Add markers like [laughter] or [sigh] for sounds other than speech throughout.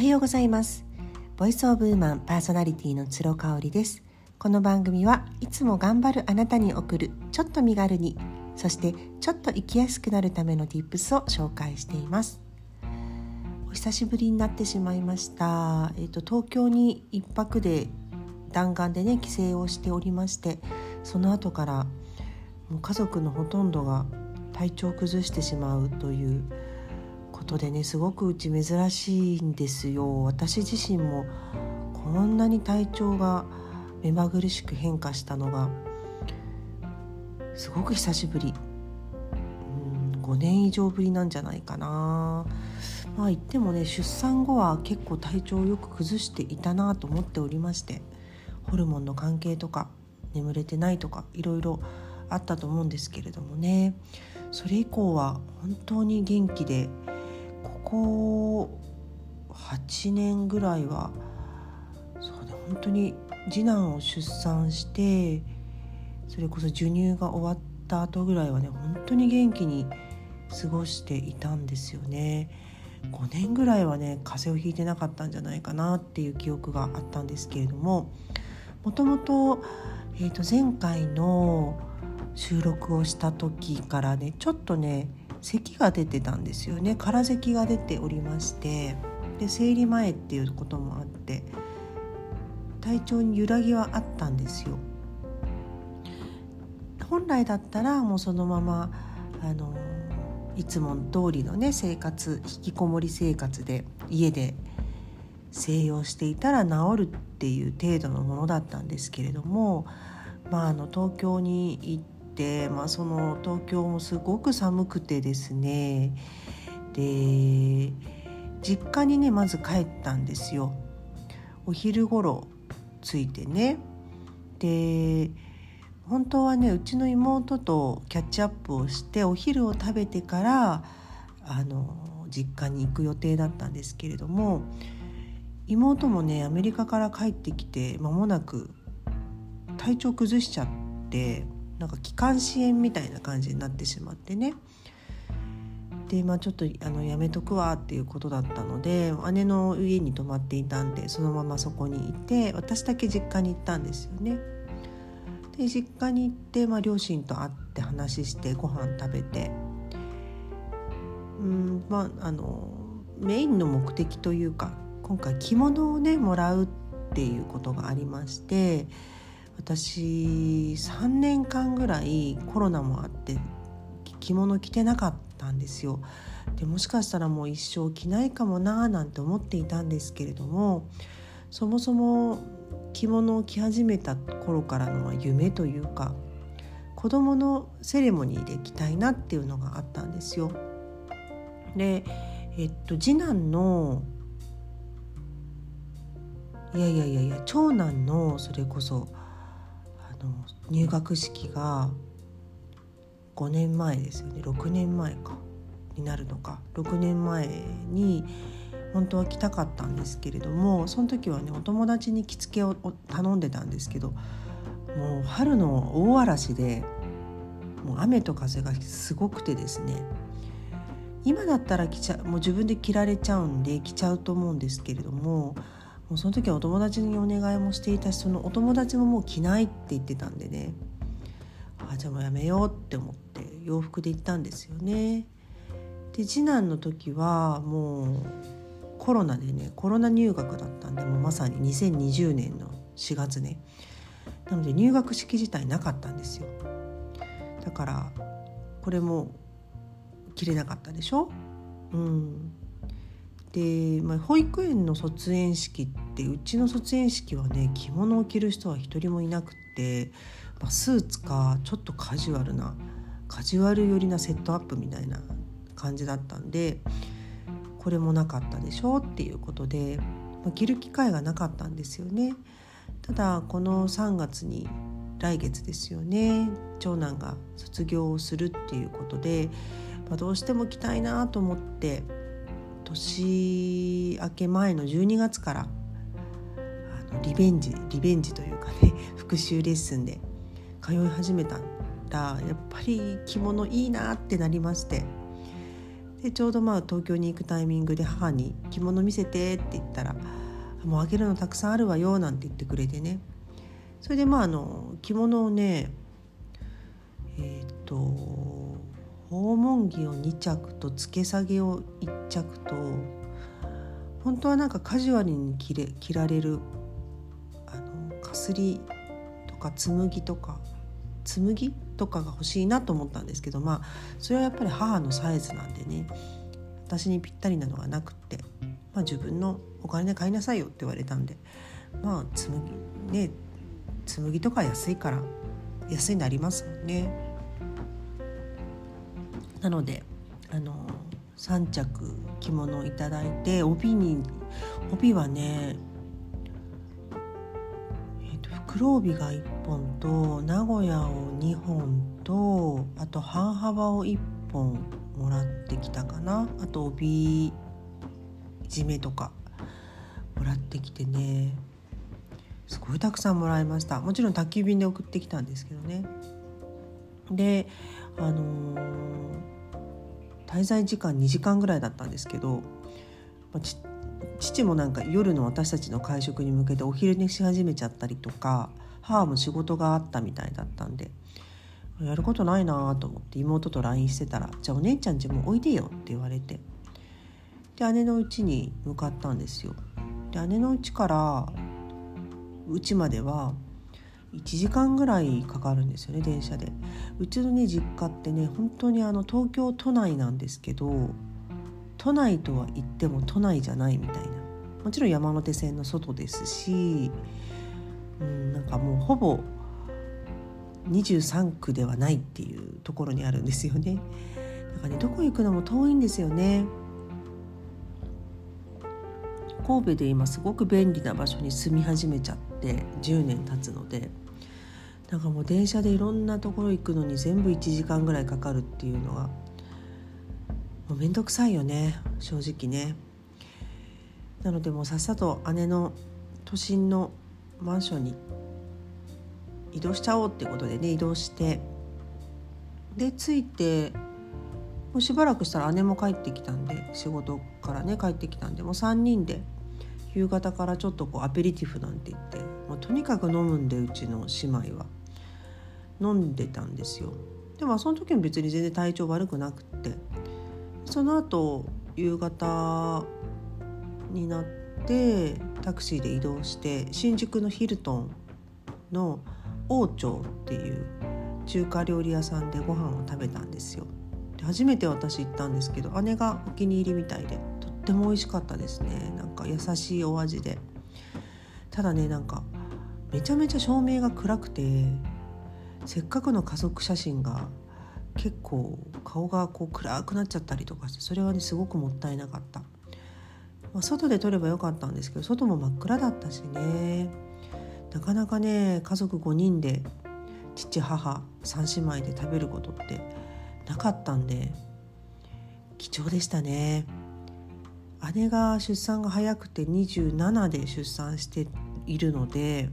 はようございます。ボイスオブウーマンパーソナリティの鶴香織です。この番組はいつも頑張るあなたに送るちょっと身軽にそしてちょっと生きやすくなるための Tips を紹介しています。お久しぶりになってしまいました。えっ、と東京に一泊で弾丸でね帰省をしておりましてその後からもう家族のほとんどが体調を崩してしまうということでねすごくうち珍しいんですよ。私自身もこんなに体調が目まぐるしく変化したのがすごく久しぶり。うん5年以上ぶりなんじゃないかな。まあ言ってもね出産後は結構体調をよく崩していたなと思っておりましてホルモンの関係とか眠れてないとかいろいろあったと思うんですけれどもね。それ以降は本当に元気でここ8年ぐらいはそうね本当に次男を出産してそれこそ授乳が終わった後ぐらいはね本当に元気に過ごしていたんですよね。5年ぐらいはね風邪をひいてなかったんじゃないかなっていう記憶があったんですけれどももともと,、えー、と前回の収録をした時からねちょっとね咳が出てたんですよね。空咳が出ておりましてで生理前っていうこともあって体調に揺らぎはあったんですよ。本来だったらもうそのままあのいつも通りのね生活引きこもり生活で家で静養していたら治るっていう程度のものだったんですけれども、まあ、あの東京に行っ、まあ、その東京もすごく寒くてですねで実家にねまず帰ったんですよ。お昼頃着いてねで本当はねうちの妹とキャッチアップをしてお昼を食べてからあの実家に行く予定だったんですけれども妹もねアメリカから帰ってきて間もなく体調崩しちゃってなんか気管支炎みたいな感じになってしまってねで、まあ、ちょっとあのやめとくわっていうことだったので姉の家に泊まっていたんでそのままそこにいて私だけ実家に行ったんですよね。で実家に行って、まあ、両親と会って話してご飯食べてうんまああのメインの目的というか今回着物をねもらうっていうことがありまして私3年間ぐらいコロナもあって着物着てなかったんですよ。でもしかしたらもう一生着ないかもなーなんて思っていたんですけれどもそもそも着物を着始めた頃からの夢というか子どものセレモニーで着たいなっていうのがあったんですよ。で、えっと、次男のいやいやいやいや長男のそれこその入学式が5年前ですよね。6年前か。になるのか。6年前に本当は来たかったんですけれどもその時はねお友達に着付けを頼んでたんですけどもう春の大嵐でもう雨と風がすごくてですね今だったら着ちゃもう自分で着られちゃうんで着ちゃうと思うんですけれどももうその時はお友達にお願いもしていたしそのお友達ももう着ないって言ってたんでね。あじゃあもうやめようって思って洋服で行ったんですよね。で次男の時はもうコロナでねコロナ入学だったんでもうまさに2020年の4月ね。なので入学式自体なかったんですよ。だからこれも着れなかったでしょ？うん。で、まあ、保育園の卒園式ってうちの卒園式はね着物を着る人は一人もいなくって、まあ、スーツかちょっとカジュアルなカジュアル寄りなセットアップみたいな感じだったんでこれもなかったでしょうっていうことで、まあ、着る機会がなかったんですよね。ただこの3月に来月ですよね長男が卒業をするっていうことで、まあ、どうしても着たいなと思って年明け前の12月からあのリベンジリベンジというかね [laughs] 復習レッスンで通い始めたらやっぱり着物いいなってなりまして。でちょうどまあ東京に行くタイミングで母に「着物見せて」って言ったら「もうあげるのたくさんあるわよ」なんて言ってくれてね。それでまああの着物をねえっ、と訪問着を2着と付け下げを1着と本当はなんかカジュアルに着れ着られるあのかすりとか紬とか紬とかが欲しいなと思ったんですけどまあそれはやっぱり母のサイズなんでね私にぴったりなのがなくって、まあ、自分のお金で買いなさいよって言われたんでまあ紬ね紬とか安いから安いになりますもんね。なのであの3着着物をいただいて帯に帯はね黒帯が1本と名古屋を2本とあと半幅を1本もらってきたかな。あと帯締めとかもらってきてね。すごいたくさんもらいました。もちろん宅急便で送ってきたんですけどね。であの、滞在時間2時間ぐらいだったんですけど、まあ、父もなんか夜の私たちの会食に向けてお昼寝し始めちゃったりとか母も仕事があったみたいだったんでやることないなと思って妹と LINE してたら「じゃあお姉ちゃんちもおいでよ」って言われてで姉の家に向かったんですよ。で姉の家から家までは1時間ぐらいかかるんですよね電車でうちのね実家ってね本当にあの東京都内なんですけど都内とは言っても都内じゃないみたいなもちろん山手線の外ですし、うん、なんかもうほぼ23区ではないっていうところにあるんですよね。だからねどこ行くのも遠いんですよね。神戸で今すごく便利な場所に住み始めちゃって10年経つのでなんかもう電車でいろんなところ行くのに全部1時間ぐらいかかるっていうのがもう面倒くさいよね。正直ね。なのでもうさっさと姉の都心のマンションに移動しちゃおうってことでね移動して。で着いてもうしばらくしたら姉も帰ってきたんで仕事からね帰ってきたんでもう3人で夕方からちょっとこうアペリティフなんて言ってもうとにかく飲むんでうちの姉妹は。飲んでたんですよ。でもその時も別に全然体調悪くなくって。その後夕方になってタクシーで移動して新宿のヒルトンの王朝っていう中華料理屋さんでご飯を食べたんですよ。で初めて私行ったんですけど姉がお気に入りみたいでとっても美味しかったですね。なんか優しいお味で。ただねなんかめちゃめちゃ照明が暗くてせっかくの家族写真が結構顔がこう暗くなっちゃったりとかしてそれはねすごくもったいなかった、まあ、外で撮ればよかったんですけど外も真っ暗だったしね。なかなかね家族5人で父母3姉妹で食べることってなかったんで貴重でしたね。姉が出産が早くて27で出産しているので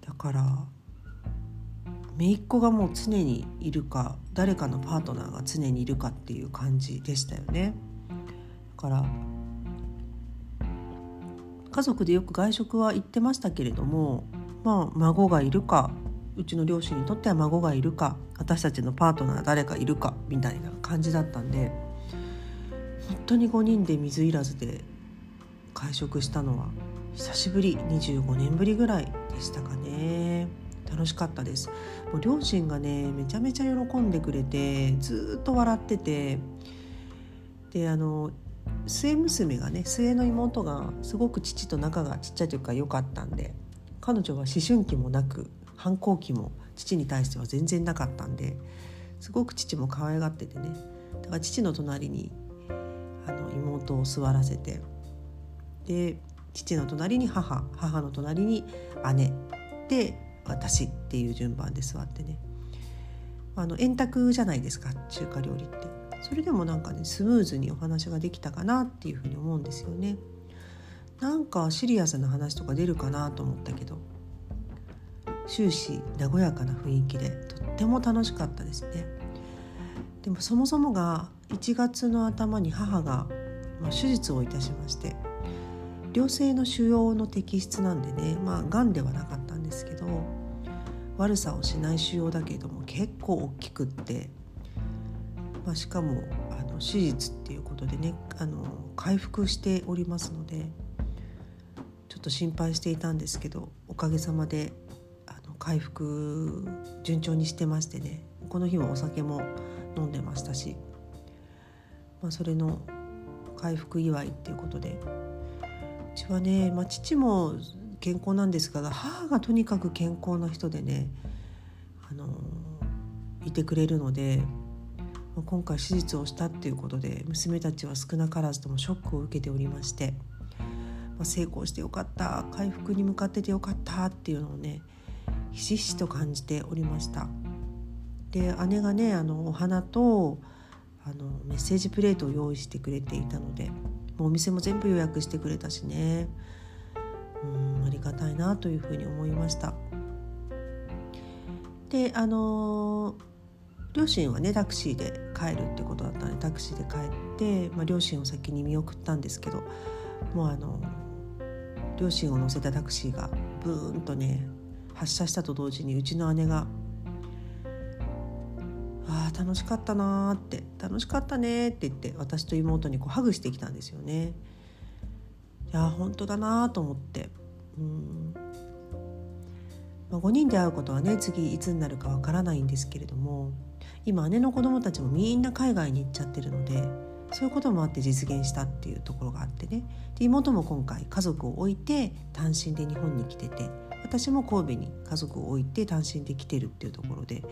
だから姪っ子がもう常にいるか誰かのパートナーが常にいるかっていう感じでしたよね。だから家族でよく外食は行ってましたけれどもまあ孫がいるかうちの両親にとっては孫がいるか私たちのパートナー誰かいるかみたいな感じだったんで本当に5人で水いらずで会食したのは久しぶり25年ぶりぐらいでしたかね楽しかったです。もう両親がねめちゃめちゃ喜んでくれてずっと笑っててであの末娘がね末の妹がすごく父と仲がちっちゃい時から良かったんで彼女は思春期もなく反抗期も父に対しては全然なかったんですごく父も可愛がっててね。だから父の隣にあの妹を座らせてで父の隣に母母の隣に姉で私っていう順番で座ってね。あの円卓じゃないですか中華料理って。それでもなんかねスムーズにお話ができたかなっていうふうに思うんですよね。なんかシリアスな話とか出るかなと思ったけど終始和やかな雰囲気でとっても楽しかったですね。でもそもそもが1月の頭に母が、まあ、手術をいたしまして良性の腫瘍の摘出なんでねまあがんではなかった。悪さをしない腫瘍だけれども結構大きくって、まあ、しかもあの手術っていうことでねあの回復しておりますのでちょっと心配していたんですけどおかげさまであの回復順調にしてましてねこの日はお酒も飲んでましたし、まあ、それの回復祝いっていうことでうちはね、まあ、父も健康なんですが母がとにかく健康な人でね、あのいてくれるので今回手術をしたっていうことで娘たちは少なからずともショックを受けておりまして、まあ、成功してよかった回復に向かっててよかったっていうのをねひしひしと感じておりました。で姉がねあのお花とあのメッセージプレートを用意してくれていたのでもうお店も全部予約してくれたしねうんありがたいなというふうに思いました。であの両親はねタクシーで帰るってことだったのでタクシーで帰って、まあ、両親を先に見送ったんですけどもうあの両親を乗せたタクシーがブーンとね発車したと同時にうちの姉があ楽しかったなって楽しかったねって言って私と妹にこうハグしてきたんですよね。や本当だなと思って。うん。まあ、5人で会うことはね次いつになるかわからないんですけれども今姉の子供たちもみんな海外に行っちゃってるのでそういうこともあって実現したっていうところがあってね。で妹も今回家族を置いて単身で日本に来てて私も神戸に家族を置いて単身で来てるっていうところで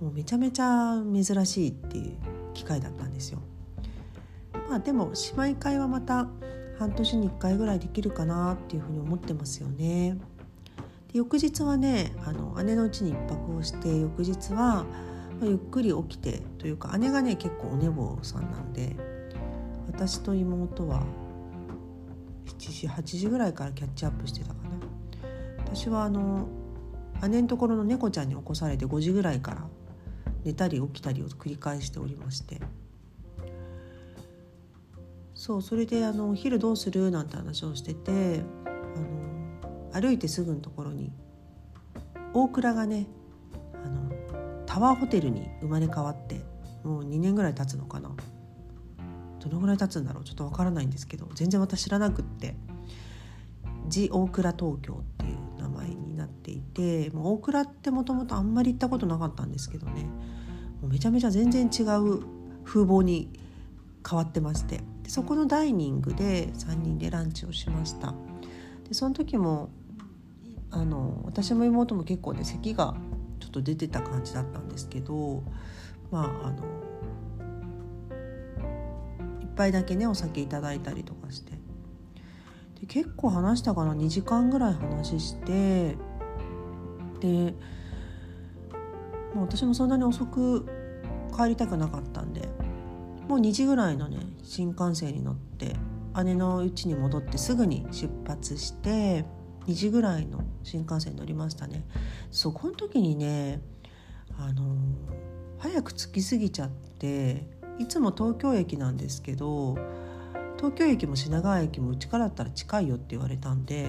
もうめちゃめちゃ珍しいっていう機会だったんですよ。まあ、でも姉妹会はまた半年に1回ぐらいできるかなっていうふうに思ってますよね。で翌日はねあの姉のうちに1泊をして翌日は、まあ、ゆっくり起きてというか姉がね結構お寝坊さんなんで私と妹は7時8時ぐらいからキャッチアップしてたかな。私はあの姉のところの猫ちゃんに起こされて5時ぐらいから寝たり起きたりを繰り返しておりましてそうそれであの「お昼どうする?」なんて話をしててあの歩いてすぐのところに大倉がねあのタワーホテルに生まれ変わってもう2年ぐらい経つのかな。どのぐらい経つんだろう？ちょっとわからないんですけど全然私知らなくって「ジ・大倉東京」っていう名前になっていてもう大倉ってもともとあんまり行ったことなかったんですけどね。もうめちゃめちゃ全然違う風貌に変わってまして。そこのダイニングで3人でランチをしました。でその時もあの私も妹も結構ね咳がちょっと出てた感じだったんですけどまああの一杯だけねお酒いただいたりとかして。で結構話したかな2時間ぐらい話して。でもう私もそんなに遅く帰りたくなかったんでもう2時ぐらいのね新幹線に乗って姉の家に戻ってすぐに出発して2時ぐらいの新幹線乗りましたね。そこの時にねあの早く着きすぎちゃっていつも東京駅なんですけど東京駅も品川駅もうちからだったら近いよって言われたんで、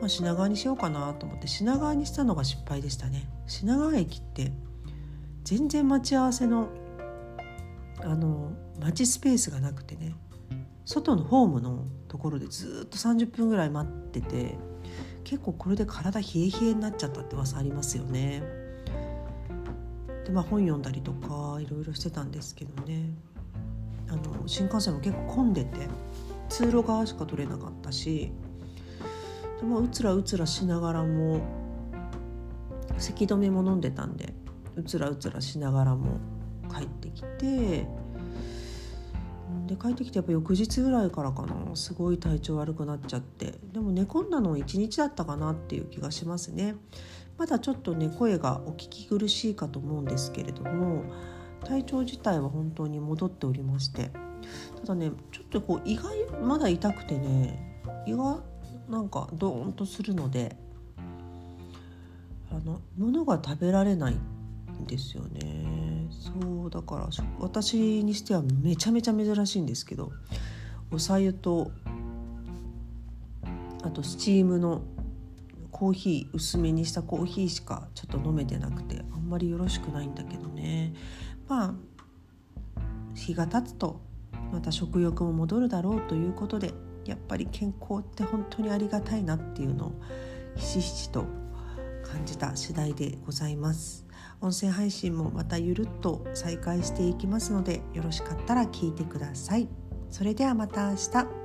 まあ、品川にしようかなと思って品川にしたのが失敗でしたね。品川駅って全然待ち合わせのあの待ちスペースがなくてね外のホームのところでずっと30分ぐらい待ってて結構これで体冷え冷えになっちゃったって噂ありますよね。でまあ本読んだりとかいろいろしてたんですけどねあの新幹線も結構混んでて通路側しか取れなかったしで、まあ、うつらうつらしながらも咳止めも飲んでたんでうつらうつらしながらも帰ってきてで帰ってきてやっぱ翌日ぐらいからかなすごい体調悪くなっちゃって。でも寝込んだの1日だったかなっていう気がしますね。まだちょっとね声がお聞き苦しいかと思うんですけれども体調自体は本当に戻っておりまして。ただねちょっとこう胃がまだ痛くてね胃がなんかドーンとするのであの物が食べられないんですよね。そうだから私にしてはめちゃめちゃ珍しいんですけどおさゆとあとスチームのコーヒー薄めにしたコーヒーしかちょっと飲めてなくてあんまりよろしくないんだけどね。まあ日が経つとまた食欲も戻るだろうということでやっぱり健康って本当にありがたいなっていうのをひしひしと感じた次第でございます。音声配信もまたゆるっと再開していきますのでよろしかったら聞いてください。それではまた明日。